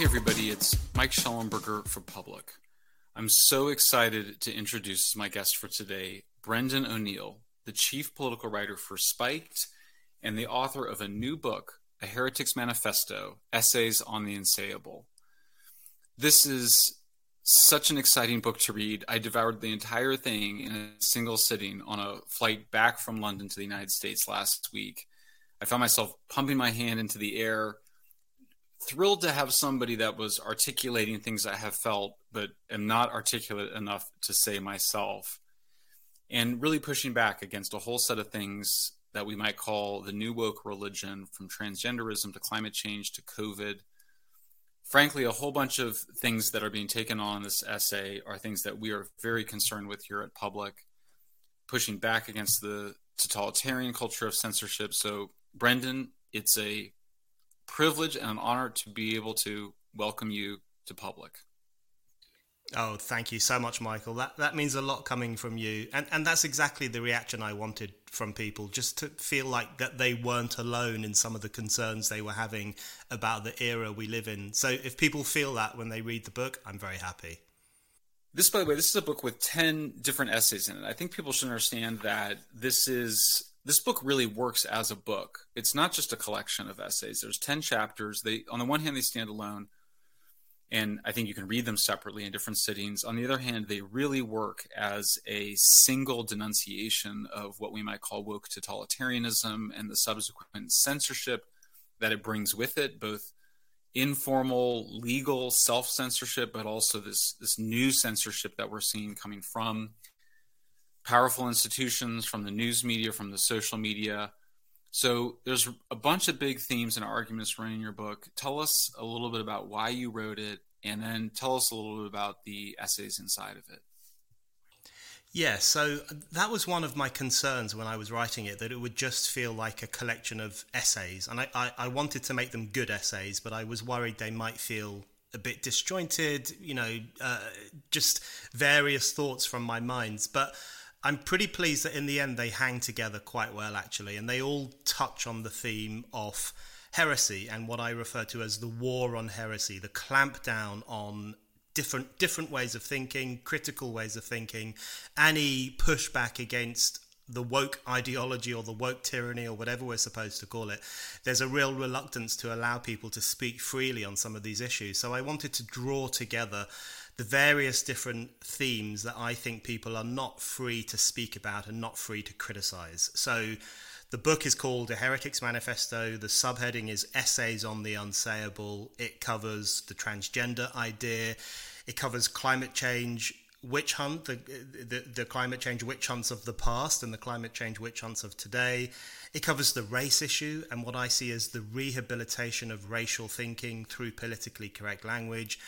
Hey, everybody, it's Mike Shellenberger for Public. I'm so excited to introduce my guest for today, Brendan O'Neill, the chief political writer for Spiked and the author of a new book, A Heretic's Manifesto Essays on the Unsayable. This is such an exciting book to read. I devoured the entire thing in a single sitting on a flight back from London to the United States last week. I found myself pumping my hand into the air, thrilled to have somebody that was articulating things I have felt, but am not articulate enough to say myself, and really pushing back against a whole set of things that we might call the new woke religion from transgenderism to climate change to COVID. Frankly, a whole bunch of things that are being taken on in this essay are things that we are very concerned with here at Public, pushing back against the totalitarian culture of censorship. So, Brendan, it's a privilege and an honor to be able to welcome you to Public. Oh, thank you so much, Michael. That that means a lot coming from you, and and that's exactly the reaction I wanted from people, just to feel like that they weren't alone in some of the concerns they were having about the era we live in. So if people feel that when they read the book, I'm very happy. This, by the way, this is a book with ten different essays in it. I think people should understand that this is this book really works as a book. It's not just a collection of essays. There's ten chapters. They, on the one hand, they stand alone and I think you can read them separately in different sittings. On the other hand, they really work as a single denunciation of what we might call woke totalitarianism and the subsequent censorship that it brings with it, both informal, legal self censorship, but also this, this new censorship that we're seeing coming from powerful institutions, from the news media, from the social media. So there's a bunch of big themes and arguments running your book. Tell us a little bit about why you wrote it, and then tell us a little bit about the essays inside of it. Yeah, so that was one of my concerns when I was writing it, that it would just feel like a collection of essays. And I, I, I wanted to make them good essays, but I was worried they might feel a bit disjointed, you know, uh, just various thoughts from my minds. But I'm pretty pleased that in the end they hang together quite well, actually, and they all touch on the theme of heresy and what I refer to as the war on heresy, the clampdown on different different ways of thinking, critical ways of thinking, any pushback against the woke ideology or the woke tyranny or whatever we're supposed to call it, there's a real reluctance to allow people to speak freely on some of these issues. So I wanted to draw together the various different themes that I think people are not free to speak about and not free to criticize. So the book is called A Heretic's Manifesto. The subheading is Essays on the Unsayable. It covers the transgender idea, it covers climate change, witch hunt, the, the, the, climate change witch hunts of the past and the climate change witch hunts of today. It covers the race issue and what I see as the rehabilitation of racial thinking through politically correct language.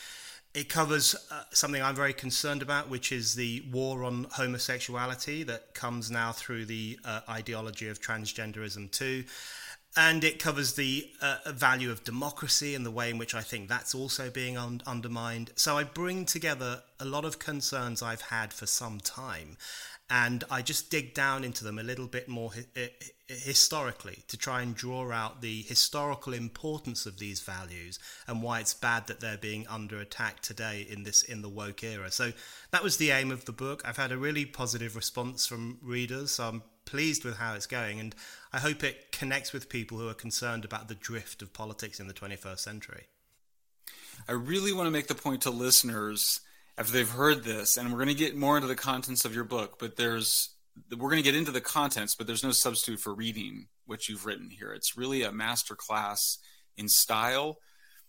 It covers uh, something I'm very concerned about, which is the war on homosexuality that comes now through the uh, ideology of transgenderism, too. And it covers the uh, value of democracy and the way in which I think that's also being un- undermined. So I bring together a lot of concerns I've had for some time and I just dig down into them a little bit more hi- historically to try and draw out the historical importance of these values and why it's bad that they're being under attack today in this in the woke era. So that was the aim of the book. I've had a really positive response from readers, so I'm pleased with how it's going and I hope it connects with people who are concerned about the drift of politics in the 21st century. I really want to make the point to listeners after they've heard this, and we're going to get more into the contents of your book, but there's we're going to get into the contents, but there's no substitute for reading what you've written here. It's really a master class in style.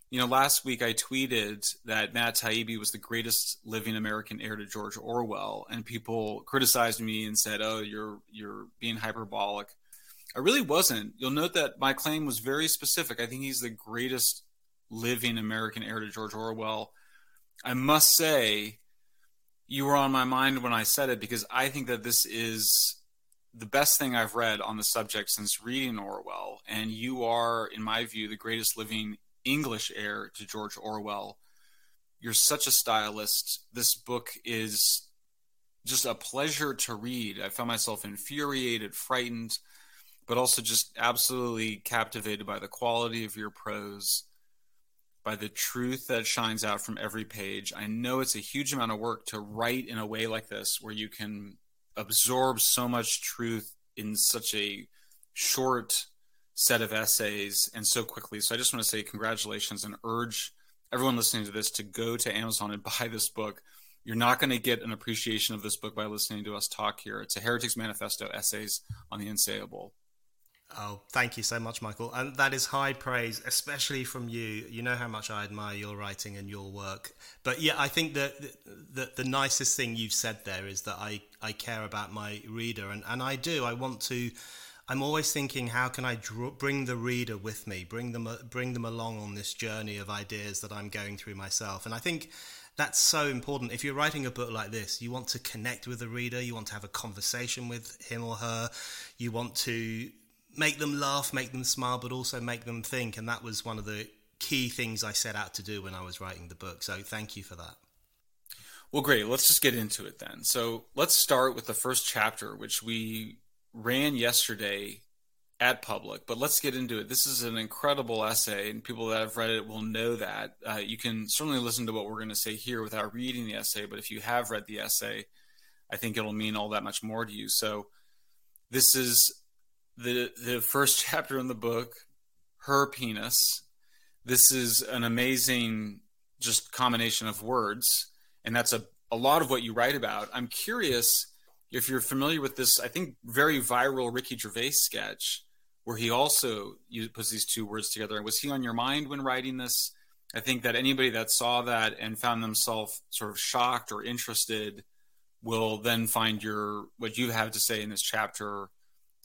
You know, last week I tweeted that Matt Taibbi was the greatest living American heir to George Orwell, and people criticized me and said, "Oh, you're you're being hyperbolic." I really wasn't. You'll note that my claim was very specific. I think he's the greatest living American heir to George Orwell I must say, you were on my mind when I said it because I think that this is the best thing I've read on the subject since reading Orwell. And you are, in my view, the greatest living English heir to George Orwell. You're such a stylist. This book is just a pleasure to read. I found myself infuriated, frightened, but also just absolutely captivated by the quality of your prose by the truth that shines out from every page. I know it's a huge amount of work to write in a way like this where you can absorb so much truth in such a short set of essays and so quickly. So I just want to say congratulations and urge everyone listening to this to go to Amazon and buy this book. You're not going to get an appreciation of this book by listening to us talk here. It's a Heretics Manifesto essays on the unsayable. Oh, thank you so much, Michael. And that is high praise, especially from you. You know how much I admire your writing and your work. But yeah, I think that the, the, the nicest thing you've said there is that I, I care about my reader. And, and I do. I want to. I'm always thinking, how can I draw, bring the reader with me, bring them, bring them along on this journey of ideas that I'm going through myself. And I think that's so important. If you're writing a book like this, you want to connect with the reader, you want to have a conversation with him or her, you want to make them laugh, make them smile, but also make them think. And that was one of the key things I set out to do when I was writing the book. So thank you for that. Well, great. Let's just get into it then. So let's start with the first chapter, which we ran yesterday at Public. But let's get into it. This is an incredible essay, and people that have read it will know that. Uh, you can certainly listen to what we're going to say here without reading the essay, but if you have read the essay, I think it'll mean all that much more to you. So this is the the first chapter in the book, her penis. This is an amazing just combination of words, and that's a a lot of what you write about. I'm curious if you're familiar with this. I think very viral Ricky Gervais sketch where he also puts these two words together. Was he on your mind when writing this? I think that anybody that saw that and found themselves sort of shocked or interested will then find your what you have to say in this chapter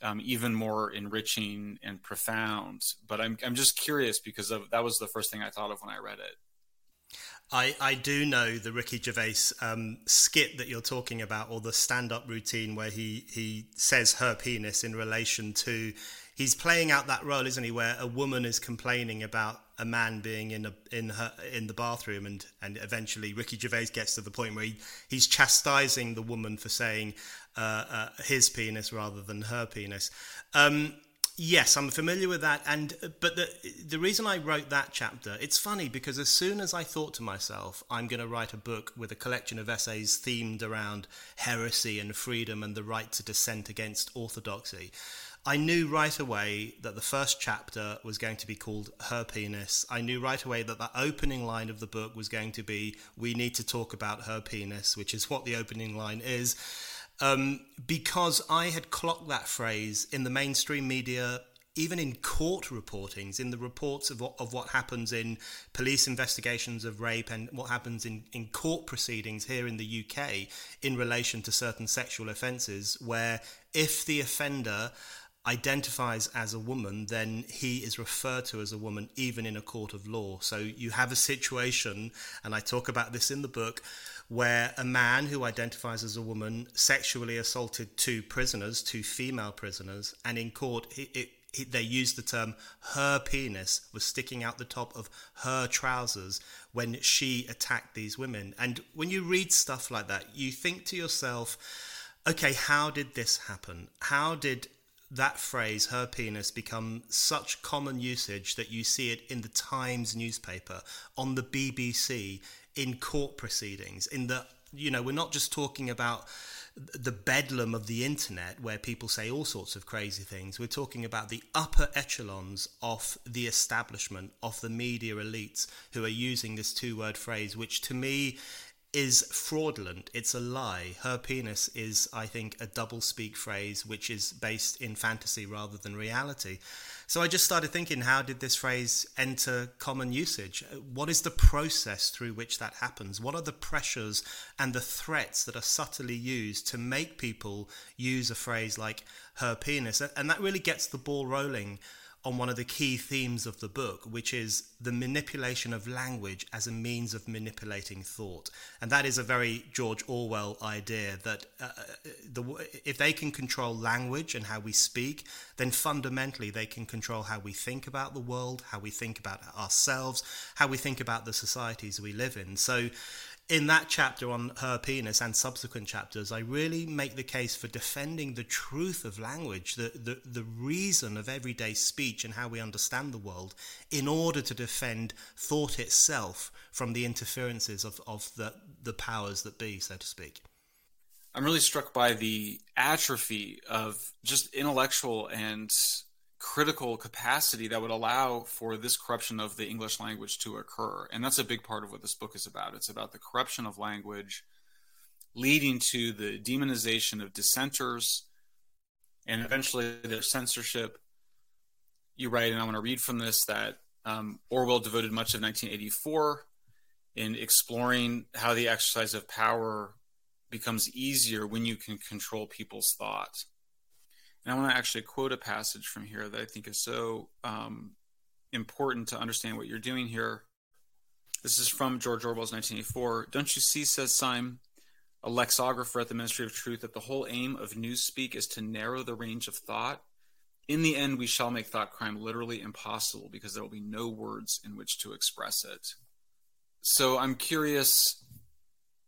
um, even more enriching and profound. But I'm I'm just curious because of that was the first thing I thought of when I read it. I, I do know the Ricky Gervais um, skit that you're talking about, or the stand-up routine where he he says her penis in relation to he's playing out that role, isn't he? Where a woman is complaining about a man being in a in her in the bathroom, and and eventually Ricky Gervais gets to the point where he, he's chastising the woman for saying uh, uh, his penis rather than her penis. Um, yes, I'm familiar with that, and but the the reason I wrote that chapter, it's funny because as soon as I thought to myself, I'm going to write a book with a collection of essays themed around heresy and freedom and the right to dissent against orthodoxy. I knew right away that the first chapter was going to be called Her Penis. I knew right away that the opening line of the book was going to be We need to talk about her penis, which is what the opening line is. Um, because I had clocked that phrase in the mainstream media even in court reportings, in the reports of what, of what happens in police investigations of rape and what happens in, in court proceedings here in the UK in relation to certain sexual offences, where if the offender identifies as a woman, then he is referred to as a woman even in a court of law. So you have a situation, and I talk about this in the book, where a man who identifies as a woman sexually assaulted two prisoners, two female prisoners, and in court they used the term her penis was sticking out the top of her trousers when she attacked these women. And when you read stuff like that, you think to yourself, okay, how did this happen? How did that phrase, her penis, become such common usage that you see it in the Times newspaper, on the BBC, in court proceedings, in the, you know, we're not just talking about the bedlam of the internet where people say all sorts of crazy things. We're talking about the upper echelons of the establishment, of the media elites who are using this two word phrase, which to me is fraudulent. It's a lie. Her penis is, I think, a double speak phrase which is based in fantasy rather than reality. So I just started thinking, how did this phrase enter common usage? What is the process through which that happens? What are the pressures and the threats that are subtly used to make people use a phrase like her penis? And that really gets the ball rolling on one of the key themes of the book, which is the manipulation of language as a means of manipulating thought. And that is a very George Orwell idea that uh, the, if they can control language and how we speak, then fundamentally they can control how we think about the world, how we think about ourselves, how we think about the societies we live in. So in that chapter on her penis and subsequent chapters, I really make the case for defending the truth of language, the, the, the reason of everyday speech and how we understand the world, in order to defend thought itself from the interferences of, of the, the powers that be, so to speak. I'm really struck by the atrophy of just intellectual and critical capacity that would allow for this corruption of the English language to occur. And that's a big part of what this book is about. It's about the corruption of language leading to the demonization of dissenters and eventually their censorship. You write, and I want to read from this, that um, Orwell devoted much of 1984 in exploring how the exercise of power becomes easier when you can control people's thought. And I want to actually quote a passage from here that I think is so um, important to understand what you're doing here. This is from George Orwell's 1984. Don't you see, says Syme, a lexicographer at the Ministry of Truth, that the whole aim of newspeak is to narrow the range of thought? In the end, we shall make thought crime literally impossible because there will be no words in which to express it. So I'm curious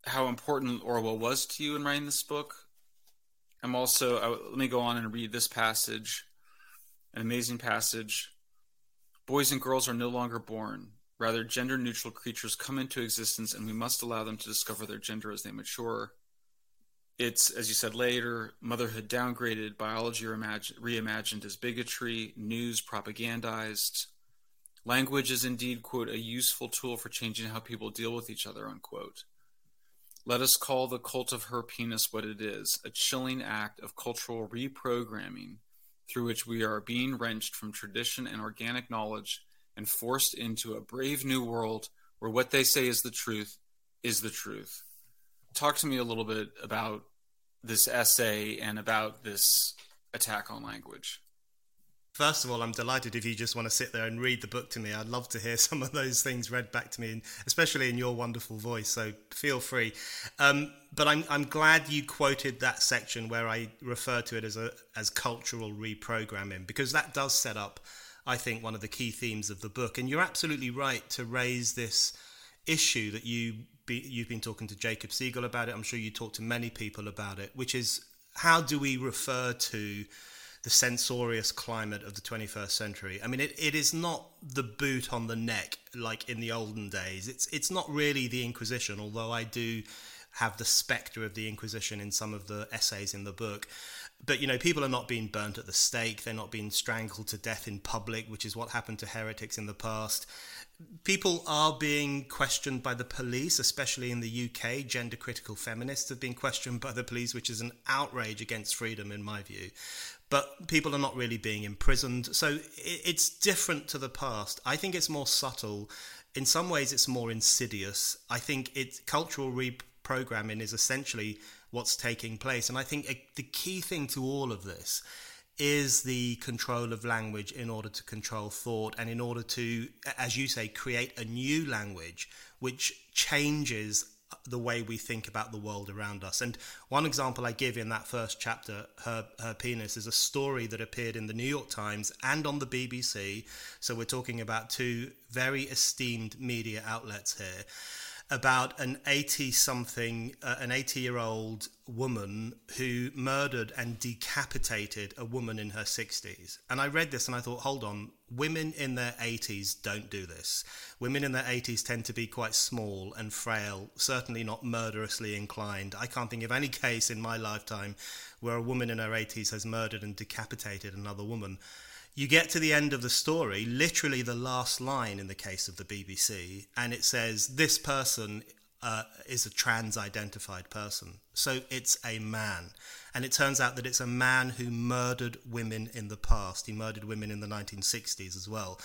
how important Orwell was to you in writing this book. I'm also, I, let me go on and read this passage, an amazing passage. Boys and girls are no longer born. Rather, gender neutral creatures come into existence, and we must allow them to discover their gender as they mature. It's, as you said later, motherhood downgraded, biology reimagined as bigotry, news propagandized. Language is indeed, quote, a useful tool for changing how people deal with each other, unquote. Let us call the cult of her penis what it is a chilling act of cultural reprogramming through which we are being wrenched from tradition and organic knowledge and forced into a brave new world where what they say is the truth is the truth. Talk to me a little bit about this essay and about this attack on language. First of all, I'm delighted if you just want to sit there and read the book to me. I'd love to hear some of those things read back to me, and especially in your wonderful voice. So feel free. Um, but I'm, I'm glad you quoted that section where I refer to it as a as cultural reprogramming because that does set up, I think, one of the key themes of the book. And you're absolutely right to raise this issue that you be, you've been talking to Jacob Siegel about it. I'm sure you talked to many people about it, which is how do we refer to the censorious climate of the 21st century. I mean, it, it is not the boot on the neck like in the olden days. It's it's not really the Inquisition, although I do have the spectre of the Inquisition in some of the essays in the book. But you know, people are not being burnt at the stake. They're not being strangled to death in public, which is what happened to heretics in the past. People are being questioned by the police, especially in the UK. Gender critical feminists have been questioned by the police, which is an outrage against freedom, in my view but people are not really being imprisoned. So it's different to the past. I think it's more subtle. In some ways, it's more insidious. I think it cultural reprogramming is essentially what's taking place, and I think eh, the key thing to all of this is the control of language in order to control thought and in order to, as you say, create a new language which changes the way we think about the world around us. And one example I give in that first chapter, her her penis, is a story that appeared in the New York Times and on the BBC. So we're talking about two very esteemed media outlets here about an 80 something, uh, an 80 year old woman who murdered and decapitated a woman in her 60s. And I read this and I thought, hold on, women in their 80s don't do this. Women in their 80s tend to be quite small and frail, certainly not murderously inclined. I can't think of any case in my lifetime where a woman in her 80s has murdered and decapitated another woman. You get to the end of the story, literally the last line in the case of the BBC, and it says, This person uh, is a trans identified person. So it's a man. And it turns out that it's a man who murdered women in the past. He murdered women in the 1960s as well.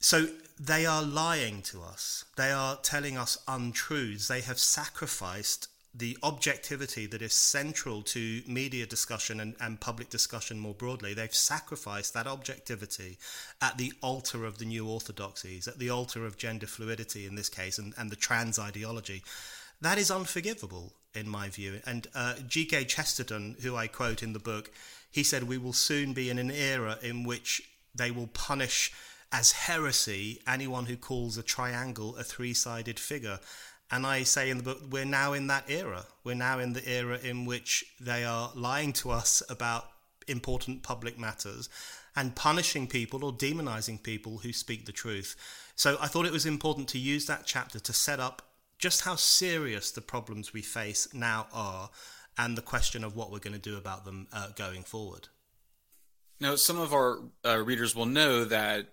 So they are lying to us. They are telling us untruths. They have sacrificed the objectivity that is central to media discussion and, and public discussion more broadly, they've sacrificed that objectivity at the altar of the new orthodoxies, at the altar of gender fluidity in this case, and, and the trans ideology. That is unforgivable, in my view. And uh, G.K. Chesterton, who I quote in the book, he said, We will soon be in an era in which they will punish as heresy anyone who calls a triangle a three sided figure And I say in the book, we're now in that era. We're now in the era in which they are lying to us about important public matters and punishing people or demonizing people who speak the truth. So I thought it was important to use that chapter to set up just how serious the problems we face now are and the question of what we're going to do about them uh, going forward. Now, some of our uh, readers will know that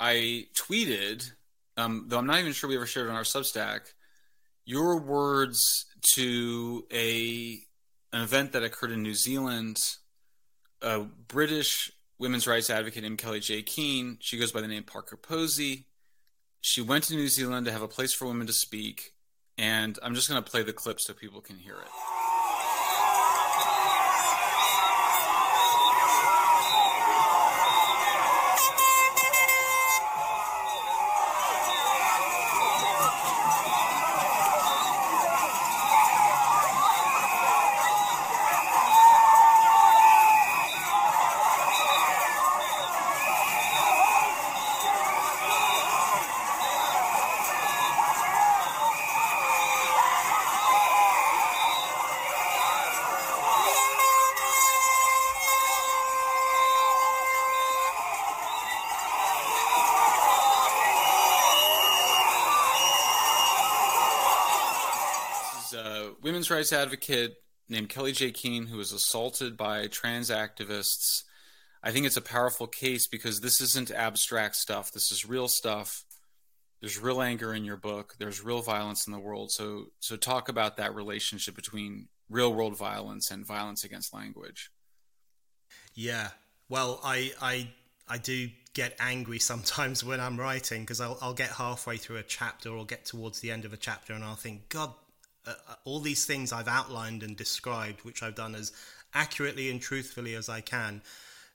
I tweeted, um, though I'm not even sure we ever shared on our Substack, your words to a an event that occurred in New Zealand. A British women's rights advocate named Kellie-Jay Keen. She goes by the name Parker Posey. She went to New Zealand to have a place for women to speak, and I'm just going to play the clip so people can hear it. Women's rights advocate named Kellie-Jay Keen who was assaulted by trans activists. I think it's a powerful case because this isn't abstract stuff. This is real stuff. There's real anger in your book. There's real violence in the world. So so talk about that relationship between real world violence and violence against language. Yeah. Well, I I I do get angry sometimes when I'm writing because I'll, I'll get halfway through a chapter or get towards the end of a chapter and I'll think, God uh, uh, all these things I've outlined and described, which I've done as accurately and truthfully as I can,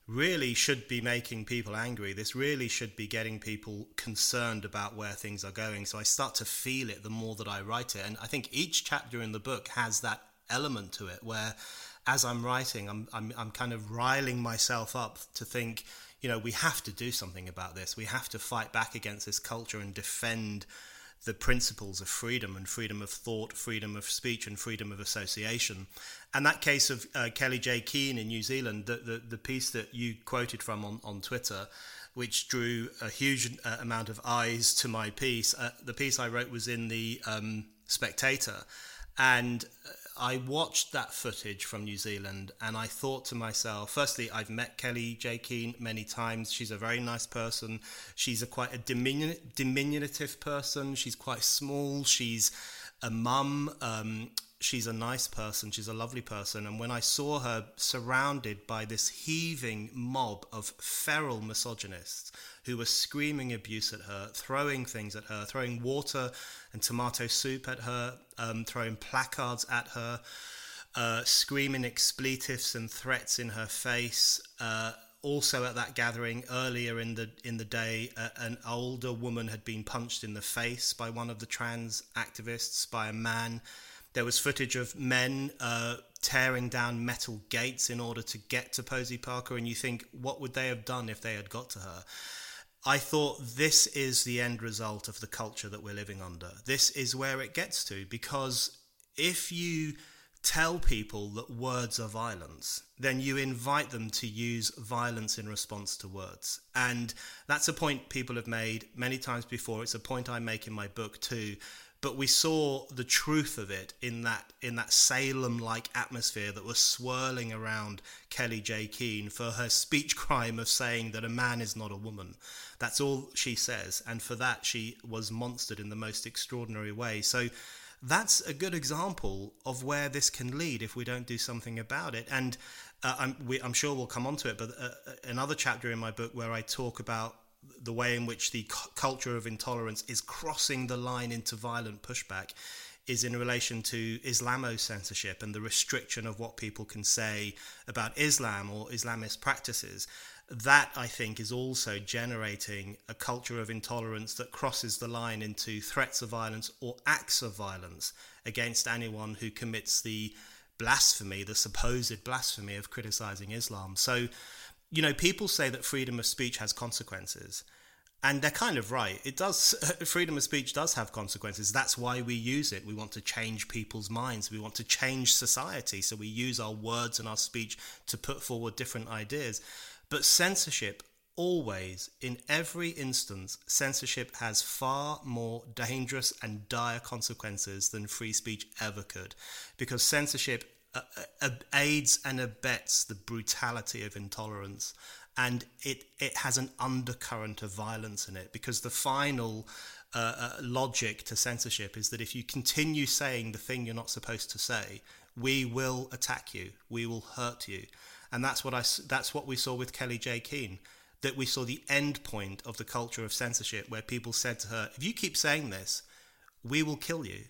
really should be making people angry. This really should be getting people concerned about where things are going. So I start to feel it the more that I write it. And I think each chapter in the book has that element to it where as I'm writing, I'm, I'm, I'm kind of riling myself up to think, you know, we have to do something about this. We have to fight back against this culture and defend the principles of freedom and freedom of thought, freedom of speech, and freedom of association. And that case of uh, Kellie-Jay Keen in New Zealand, the, the, the, piece that you quoted from on, on Twitter, which drew a huge uh, amount of eyes to my piece, uh, the piece I wrote was in the um, Spectator. And uh, I watched that footage from New Zealand and I thought to myself, firstly, I've met Kellie-Jay Keen many times. She's a very nice person. She's a quite a diminu- diminutive person. She's quite small. She's a mum. Um, she's a nice person. She's a lovely person. And when I saw her surrounded by this heaving mob of feral misogynists who were screaming abuse at her, throwing things at her, throwing water and tomato soup at her, um, throwing placards at her, uh, screaming expletives and threats in her face. Uh, also at that gathering earlier in the in the day, uh, an older woman had been punched in the face by one of the trans activists by a man. There was footage of men uh, tearing down metal gates in order to get to Posie Parker, and you think, what would they have done if they had got to her? I thought this is the end result of the culture that we're living under. This is where it gets to because if you tell people that words are violence, then you invite them to use violence in response to words. And that's a point people have made many times before. It's a point I make in my book too but we saw the truth of it in that in that Salem-like atmosphere that was swirling around Kellie-Jay Keen for her speech crime of saying that a man is not a woman. That's all she says, and for that she was monstered in the most extraordinary way. So that's a good example of where this can lead if we don't do something about it. And uh, I'm, we, I'm, sure we'll come on to it, but uh, uh another chapter in my book where I talk about the way in which the cu- culture of intolerance is crossing the line into violent pushback is in relation to Islamo censorship and the restriction of what people can say about Islam or Islamist practices. That, I think, is also generating a culture of intolerance that crosses the line into threats of violence or acts of violence against anyone who commits the blasphemy, the supposed blasphemy of criticizing Islam. So, you know, people say that freedom of speech has consequences. and they're kind of right. It does freedom of speech does have consequences. That's why we use it. We want to change people's minds. We want to change society. So we use our words and our speech to put forward different ideas. But censorship always, in every instance, censorship has far more dangerous and dire consequences than free speech ever could, because censorship aids and abets the brutality of intolerance and it it has an undercurrent of violence in it because the final uh, uh, logic to censorship is that if you continue saying the thing you're not supposed to say, we will attack you, we will hurt you, and that's what I that's what we saw with Kellie-Jay Keen. That we saw the end point of the culture of censorship, where people said to her, "If you keep saying this, we will kill you."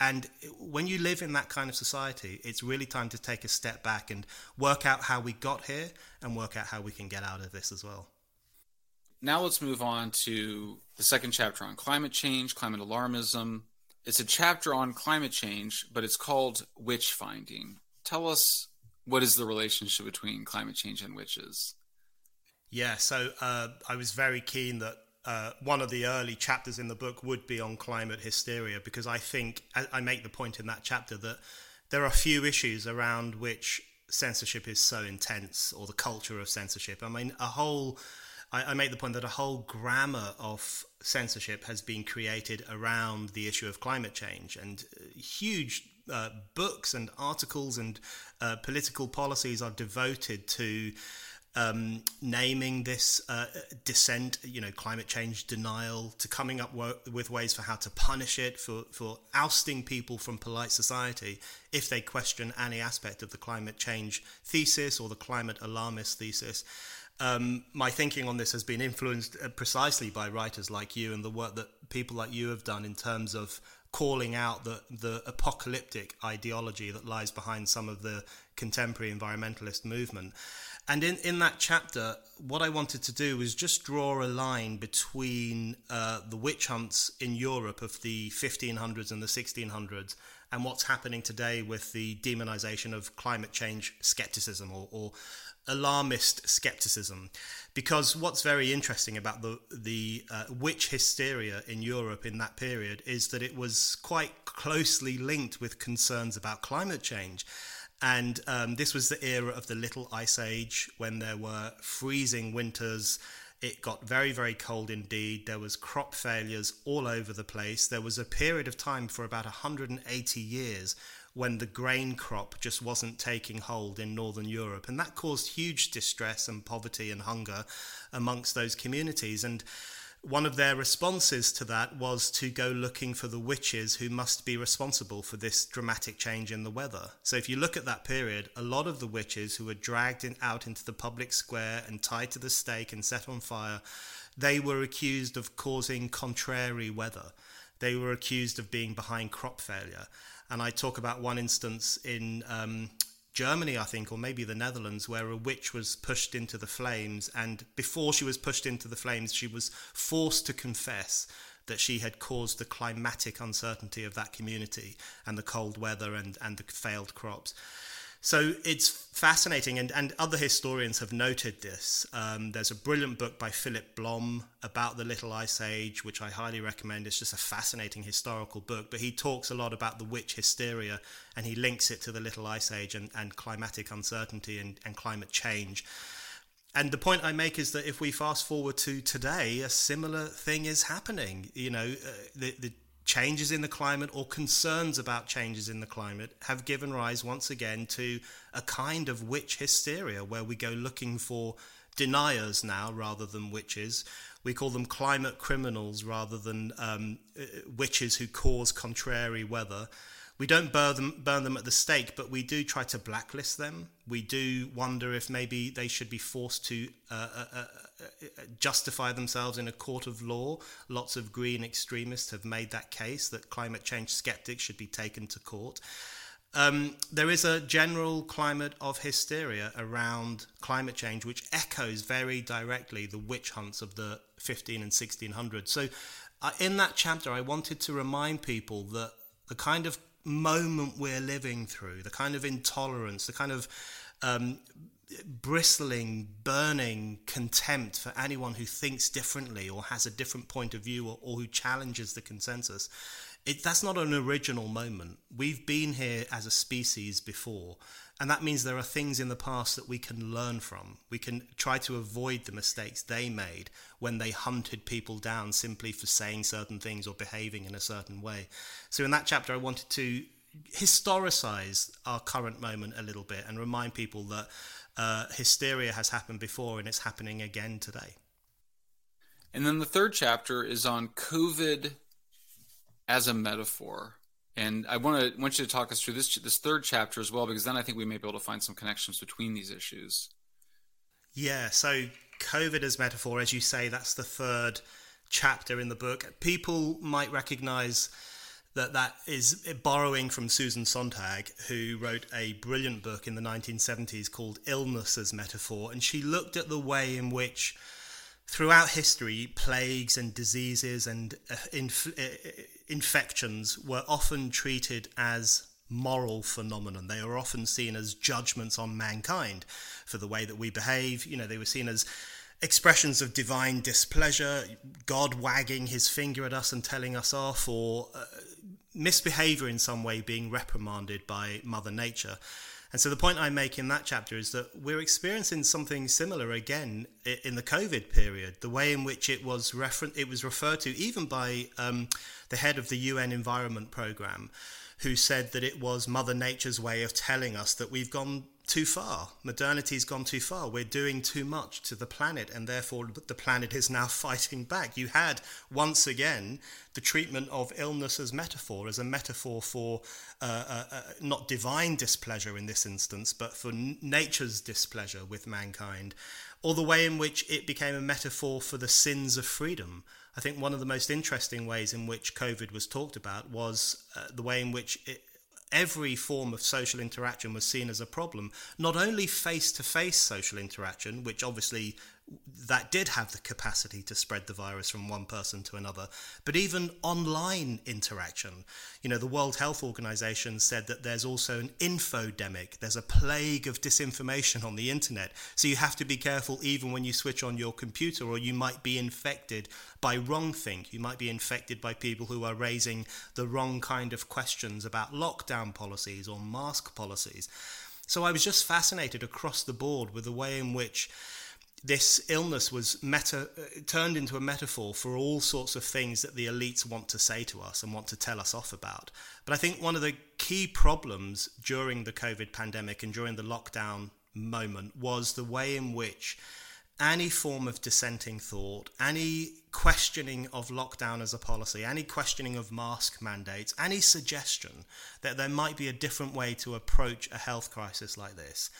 And when you live in that kind of society, it's really time to take a step back and work out how we got here and work out how we can get out of this as well. Now let's move on to the second chapter on climate change, climate alarmism. It's a chapter on climate change, but it's called Witch Finding. Tell us what is the relationship between climate change and witches? Yeah, so uh, I was very keen that uh, one of the early chapters in the book would be on climate hysteria because I think I, I make the point in that chapter that there are few issues around which censorship is so intense or the culture of censorship. I mean, a whole, I, I, make the point that a whole grammar of censorship has been created around the issue of climate change and uh, huge uh, books and articles and uh, political policies are devoted to um, naming this uh, dissent, you know, climate change denial, to coming up wo- with ways for how to punish it, for, for ousting people from polite society if they question any aspect of the climate change thesis or the climate alarmist thesis. Um, my thinking on this has been influenced uh, precisely by writers like you and the work that people like you have done in terms of calling out the, the apocalyptic ideology that lies behind some of the contemporary environmentalist movement. And in, in that chapter, what I wanted to do was just draw a line between uh, the witch hunts in Europe of the 1500s and the 1600s and what's happening today with the demonization of climate change skepticism or, or alarmist skepticism. Because what's very interesting about the, the uh, witch hysteria in Europe in that period is that it was quite closely linked with concerns about climate change. And um, this was the era of the Little Ice Age when there were freezing winters. It got very, very cold indeed. There was crop failures all over the place. There was a period of time for about 180 years when the grain crop just wasn't taking hold in Northern Europe. And that caused huge distress and poverty and hunger amongst those communities. And one of their responses to that was to go looking for the witches who must be responsible for this dramatic change in the weather. So, if you look at that period, a lot of the witches who were dragged in, out into the public square and tied to the stake and set on fire, they were accused of causing contrary weather. They were accused of being behind crop failure. And I talk about one instance in um, Germany, I think, or maybe the Netherlands, where a witch was pushed into the flames. And before she was pushed into the flames, she was forced to confess that she had caused the climatic uncertainty of that community and the cold weather and, and the failed crops. So it's fascinating, and, and other historians have noted this. Um, there's a brilliant book by Philipp Blom about the Little Ice Age, which I highly recommend. It's just a fascinating historical book, but he talks a lot about the witch hysteria and he links it to the Little Ice Age and, and climatic uncertainty and, and climate change. And the point I make is that if we fast forward to today, a similar thing is happening. You know, uh, the, the changes in the climate or concerns about changes in the climate have given rise once again to a kind of witch hysteria where we go looking for deniers now rather than witches. We call them climate criminals rather than um, uh, witches who cause contrary weather. We don't burn them, burn them at the stake, but we do try to blacklist them. We do wonder if maybe they should be forced to uh, uh, uh justify themselves in a court of law. Lots of green extremists have made that case that climate change skeptics should be taken to court. Um, there is a general climate of hysteria around climate change, which echoes very directly the witch hunts of the 15 and 1600s. So, uh, in that chapter, I wanted to remind people that the kind of moment we're living through, the kind of intolerance, the kind of um, bristling, burning contempt for anyone who thinks differently or has a different point of view or, or who challenges the consensus. It, that's not an original moment. We've been here as a species before, and that means there are things in the past that we can learn from. We can try to avoid the mistakes they made when they hunted people down simply for saying certain things or behaving in a certain way. So, in that chapter, I wanted to historicize our current moment a little bit and remind people that uh, hysteria has happened before and it's happening again today. And then the third chapter is on COVID as a metaphor. And I want to want you to talk us through this this third chapter as well, because then I think we may be able to find some connections between these issues. Yeah. So COVID as metaphor, as you say, that's the third chapter in the book. People might recognize that that is borrowing from Susan Sontag, who wrote a brilliant book in the 1970s called Illness as Metaphor, and she looked at the way in which throughout history plagues and diseases and uh, inf- uh, infections were often treated as moral phenomenon. They were often seen as judgments on mankind for the way that we behave. You know, they were seen as expressions of divine displeasure, God wagging his finger at us and telling us off, or uh, misbehavior in some way being reprimanded by Mother Nature. And so the point I make in that chapter is that we're experiencing something similar again in the COVID period. The way in which it was refer- it was referred to even by um, the head of the UN Environment Programme, who said that it was Mother Nature's way of telling us that we've gone too far. Modernity's gone too far. We're doing too much to the planet, and therefore the planet is now fighting back. You had, once again, the treatment of illness as metaphor, as a metaphor for uh, uh, uh, not divine displeasure in this instance, but for n- nature's displeasure with mankind, or the way in which it became a metaphor for the sins of freedom. I think one of the most interesting ways in which COVID was talked about was uh, the way in which it, every form of social interaction was seen as a problem. Not only face to face social interaction, which obviously that did have the capacity to spread the virus from one person to another, but even online interaction. You know, the World Health Organization said that there's also an infodemic, there's a plague of disinformation on the internet. So you have to be careful even when you switch on your computer, or you might be infected by wrong think. You might be infected by people who are raising the wrong kind of questions about lockdown policies or mask policies. So I was just fascinated across the board with the way in which this illness was meta, uh, turned into a metaphor for all sorts of things that the elites want to say to us and want to tell us off about. But I think one of the key problems during the COVID pandemic and during the lockdown moment was the way in which any form of dissenting thought, any questioning of lockdown as a policy, any questioning of mask mandates, any suggestion that there might be a different way to approach a health crisis like this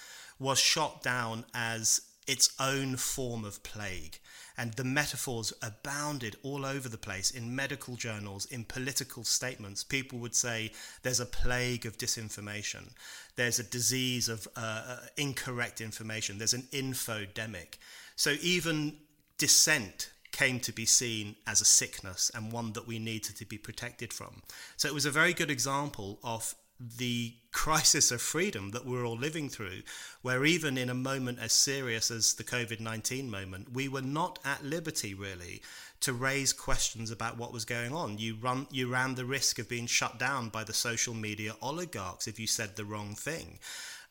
was shot down as its own form of plague. And the metaphors abounded all over the place in medical journals, in political statements. People would say there's a plague of disinformation, there's a disease of uh, uh, incorrect information, there's an infodemic. So even dissent came to be seen as a sickness and one that we needed to be protected from. So it was a very good example of the crisis of freedom that we're all living through, where even in a moment as serious as the COVID 19 moment, we were not at liberty really to raise questions about what was going on. You, run, you ran the risk of being shut down by the social media oligarchs if you said the wrong thing.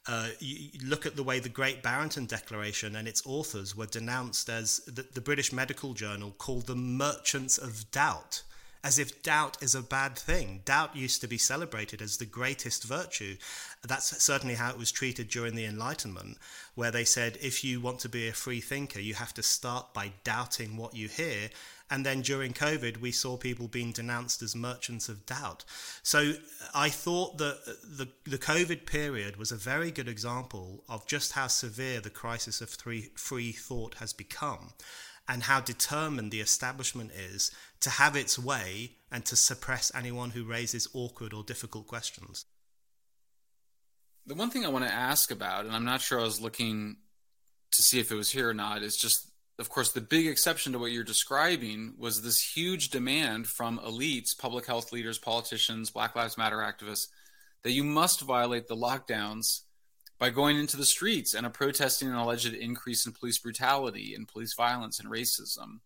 Uh, you look at the way the Great Barrington Declaration and its authors were denounced as the, the British Medical Journal called them merchants of doubt as if doubt is a bad thing. Doubt used to be celebrated as the greatest virtue. That's certainly how it was treated during the Enlightenment, where they said if you want to be a free thinker, you have to start by doubting what you hear. And then during COVID, we saw people being denounced as merchants of doubt. So uh, I thought that uh, the, the COVID period was a very good example of just how severe the crisis of free, free thought has become and how determined the establishment is to have its way and to suppress anyone who raises awkward or difficult questions. The one thing I want to ask about, and I'm not sure I was looking to see if it was here or not, is just, of course, the big exception to what you're describing was this huge demand from elites, public health leaders, politicians, Black Lives Matter activists, that you must violate the lockdowns by going into the streets and protesting an alleged increase in police brutality and police violence and racism.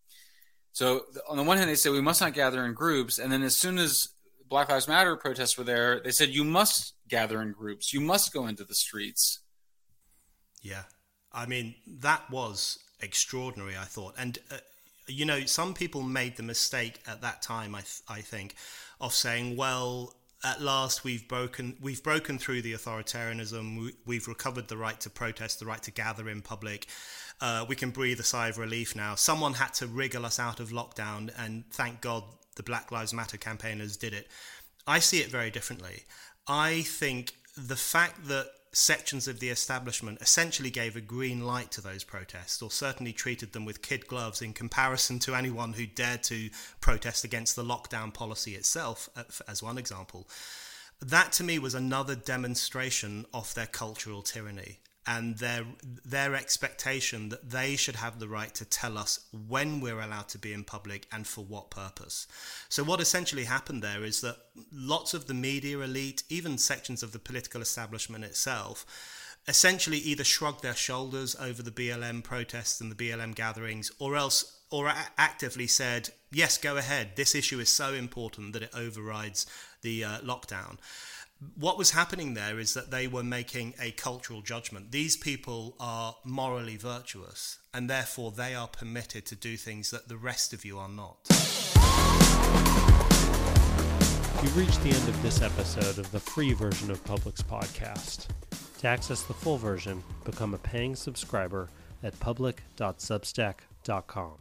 So on the one hand, they say we must not gather in groups, and then as soon as Black Lives Matter protests were there, they said you must gather in groups, you must go into the streets. Yeah, I mean that was extraordinary. I thought, and uh, you know, some people made the mistake at that time. I th- I think of saying, well, at last we've broken we've broken through the authoritarianism. We, have recovered the right to protest, the right to gather in public. Uh, we can breathe a sigh of relief now. Someone had to wriggle us out of lockdown, and thank God the Black Lives Matter campaigners did it. I see it very differently. I think the fact that sections of the establishment essentially gave a green light to those protests, or certainly treated them with kid gloves in comparison to anyone who dared to protest against the lockdown policy itself, uh, as one example. That to me was another demonstration of their cultural tyranny and their their expectation that they should have the right to tell us when we're allowed to be in public and for what purpose. So what essentially happened there is that lots of the media elite, even sections of the political establishment itself, essentially either shrugged their shoulders over the BLM protests and the BLM gatherings or else or actively said, "Yes, go ahead. This issue is so important that it overrides the uh, lockdown." What was happening there is that they were making a cultural judgment. These people are morally virtuous, and therefore they are permitted to do things that the rest of you are not. You've reached the end of this episode of the free version of Public's podcast. To access the full version, become a paying subscriber at public.substack.com.